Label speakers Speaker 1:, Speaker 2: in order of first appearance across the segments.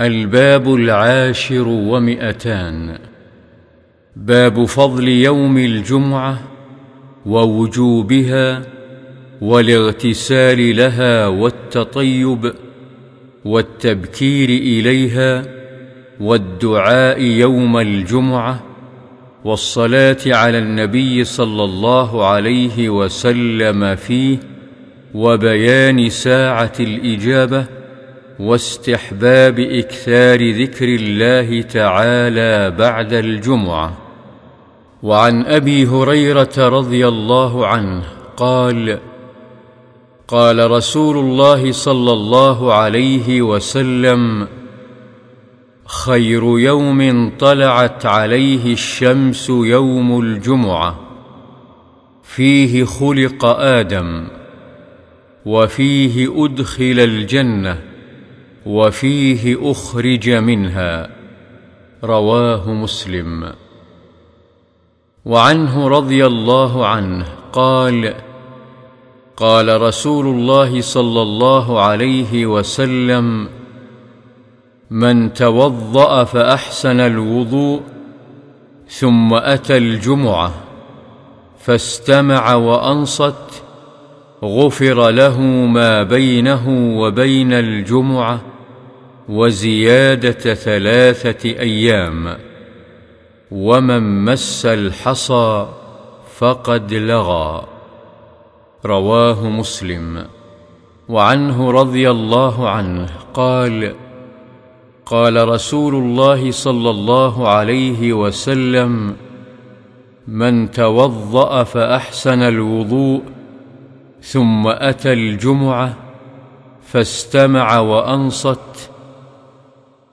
Speaker 1: الباب العاشر ومئتان. باب فضل يوم الجمعة ووجوبها والاغتسال لها والتطيب والتبكير إليها والدعاء يوم الجمعة والصلاة على النبي صلى الله عليه وسلم فيه وبيان ساعة الإجابة واستحباب إكثار ذكر الله تعالى بعد الجمعة. وعن أبي هريرة رضي الله عنه قال قال رسول الله صلى الله عليه وسلم خير يوم طلعت عليه الشمس يوم الجمعة فيه خلق آدم وفيه أدخل الجنة. وفيه أخرج منها. رواه مسلم. وعنه رضي الله عنه قال قال رسول الله صلى الله عليه وسلم من توضأ فأحسن الوضوء ثم أتى الجمعة فاستمع وأنصت غفر له ما بينه وبين الجمعة وزيادة ثلاثة أيام. ومن مس الحصى فقد لغى. رواه مسلم. وعنه رضي الله عنه قال قال رسول الله صلى الله عليه وسلم من توضأ فأحسن الوضوء ثم أتى الجمعة فاستمع وأنصت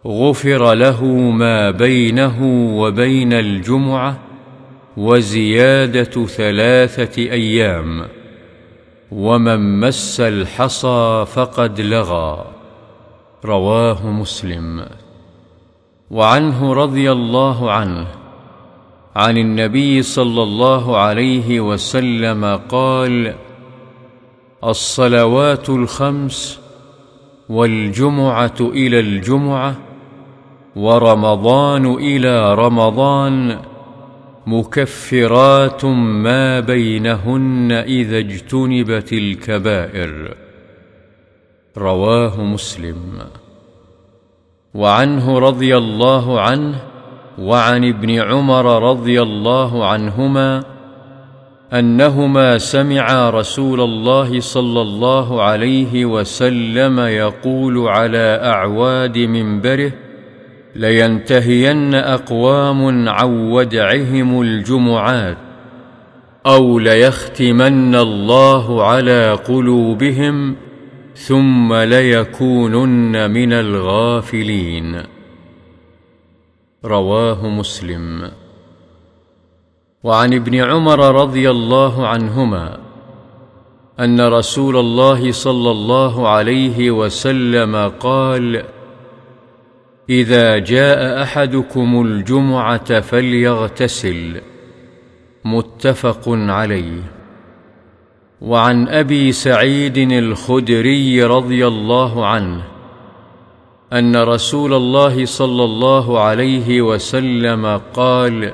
Speaker 1: غفر له ما بينه وبين الجمعة وزيادة ثلاثة أيام ومن مس الحصى فقد لغى رواه مسلم. وعنه رضي الله عنه عن النبي صلى الله عليه وسلم قال الصلوات الخمس والجمعة إلى الجمعة ورمضان إلى رمضان مكفرات ما بينهن إذا اجتنبت الكبائر. رواه مسلم. وعنه رضي الله عنه وعن ابن عمر رضي الله عنهما أنهما سمعا رسول الله صلى الله عليه وسلم يقول على أعواد منبره لينتهين أقوام عن ودعهم الجمعات أو ليختمن الله على قلوبهم ثم ليكونن من الغافلين. رواه مسلم. وعن ابن عمر رضي الله عنهما أن رسول الله صلى الله عليه وسلم قال إذا جاء أحدكم الجمعة فليغتسل. متفق عليه. وعن أبي سعيد الخدري رضي الله عنه أن رسول الله صلى الله عليه وسلم قال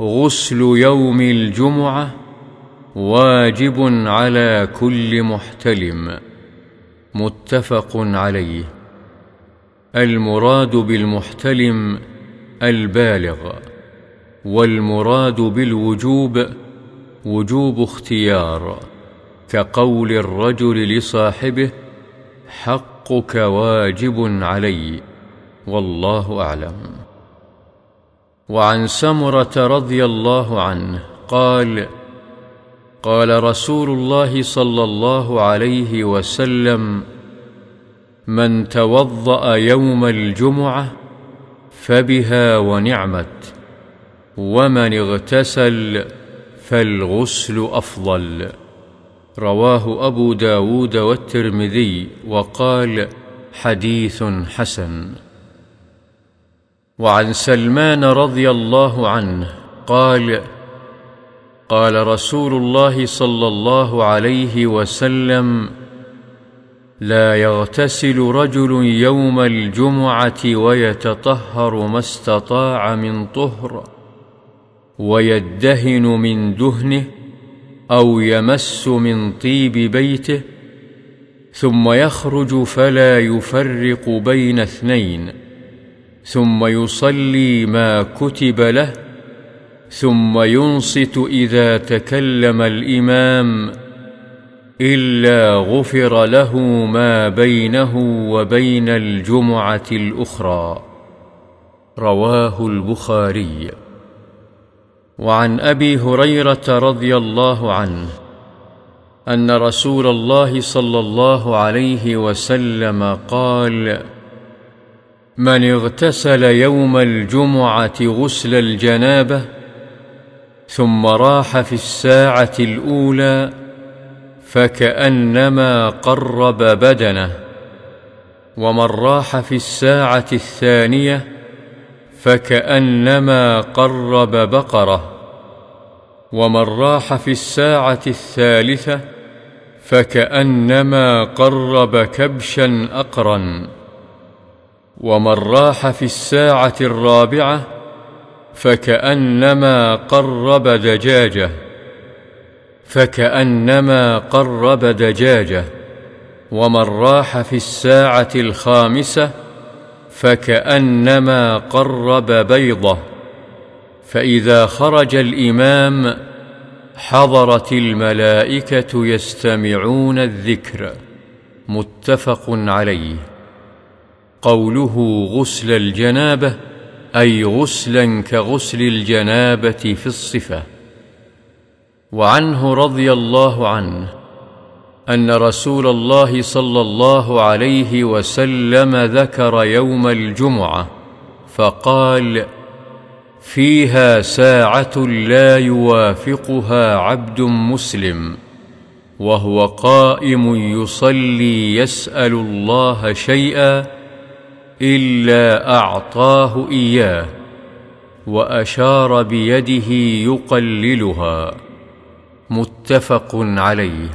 Speaker 1: غسل يوم الجمعة واجب على كل محتلم. متفق عليه. المراد بالمحتلم البالغ والمراد بالوجوب وجوب اختيار كقول الرجل لصاحبه حقك واجب علي والله أعلم. وعن سمرة رضي الله عنه قال قال رسول الله صلى الله عليه وسلم من توضأ يوم الجمعة فبها ونعمت ومن اغتسل فالغسل أفضل. رواه أبو داود والترمذي وقال حديث حسن. وعن سلمان رضي الله عنه قال قال رسول الله صلى الله عليه وسلم لا يغتسل رجل يوم الجمعة ويتطهر ما استطاع من طهر ويدهن من دهنه أو يمس من طيب بيته ثم يخرج فلا يفرق بين اثنين ثم يصلي ما كتب له ثم ينصت إذا تكلم الإمام إلا غفر له ما بينه وبين الجمعة الأخرى. رواه البخاري. وعن أبي هريرة رضي الله عنه أن رسول الله صلى الله عليه وسلم قال من اغتسل يوم الجمعة غسل الجنابة ثم راح في الساعة الأولى فكأنما قرب بدنه ومن راح في الساعة الثانية فكأنما قرب بقرة ومن راح في الساعة الثالثة فكأنما قرب كبشا اقرا ومن راح في الساعة الرابعة فكأنما قرب دجاجة. فكأنما قرب دجاجة ومن راح في الساعة الخامسة فكأنما قرب بيضة. فإذا خرج الإمام حضرت الملائكة يستمعون الذكر متفق عليه. قوله غسل الجنابة أي غسلا كغسل الجنابة في الصفة. وعنه رضي الله عنه أن رسول الله صلى الله عليه وسلم ذكر يوم الجمعة فقال فيها ساعة لا يوافقها عبد مسلم وهو قائم يصلي يسأل الله شيئا إلا أعطاه إياه وأشار بيده يقللها. متفق عليه.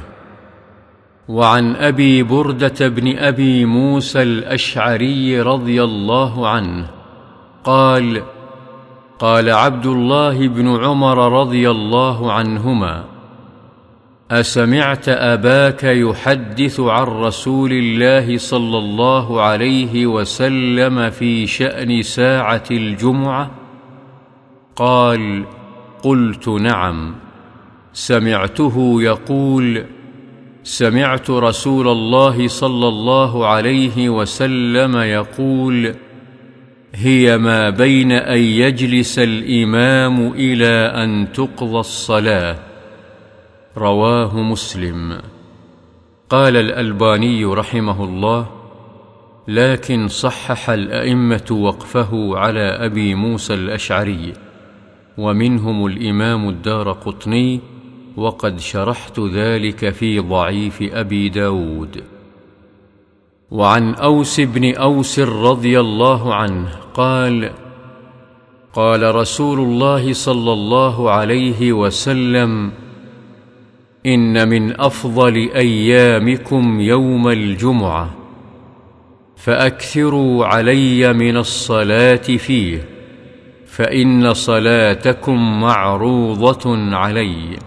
Speaker 1: وعن أبي بردة بن أبي موسى الأشعري رضي الله عنه قال قال عبد الله بن عمر رضي الله عنهما أسمعت أباك يحدث عن رسول الله صلى الله عليه وسلم في شأن ساعة الجمعة؟ قال قلت نعم. سمعته يقول سمعت رسول الله صلى الله عليه وسلم يقول هي ما بين أن يجلس الإمام إلى أن تقضى الصلاة. رواه مسلم. قال الألباني رحمه الله لكن صحح الأئمة وقفه على أبي موسى الأشعري ومنهم الإمام الدار قطني وقد شرحت ذلك في ضعيف أبي داود. وعن أوس بن أوس رضي الله عنه قال قال رسول الله صلى الله عليه وسلم إن من أفضل أيامكم يوم الجمعة فأكثروا علي من الصلاة فيه فإن صلاتكم معروضة علي.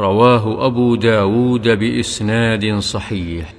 Speaker 1: رواه أبو داود بإسناد صحيح.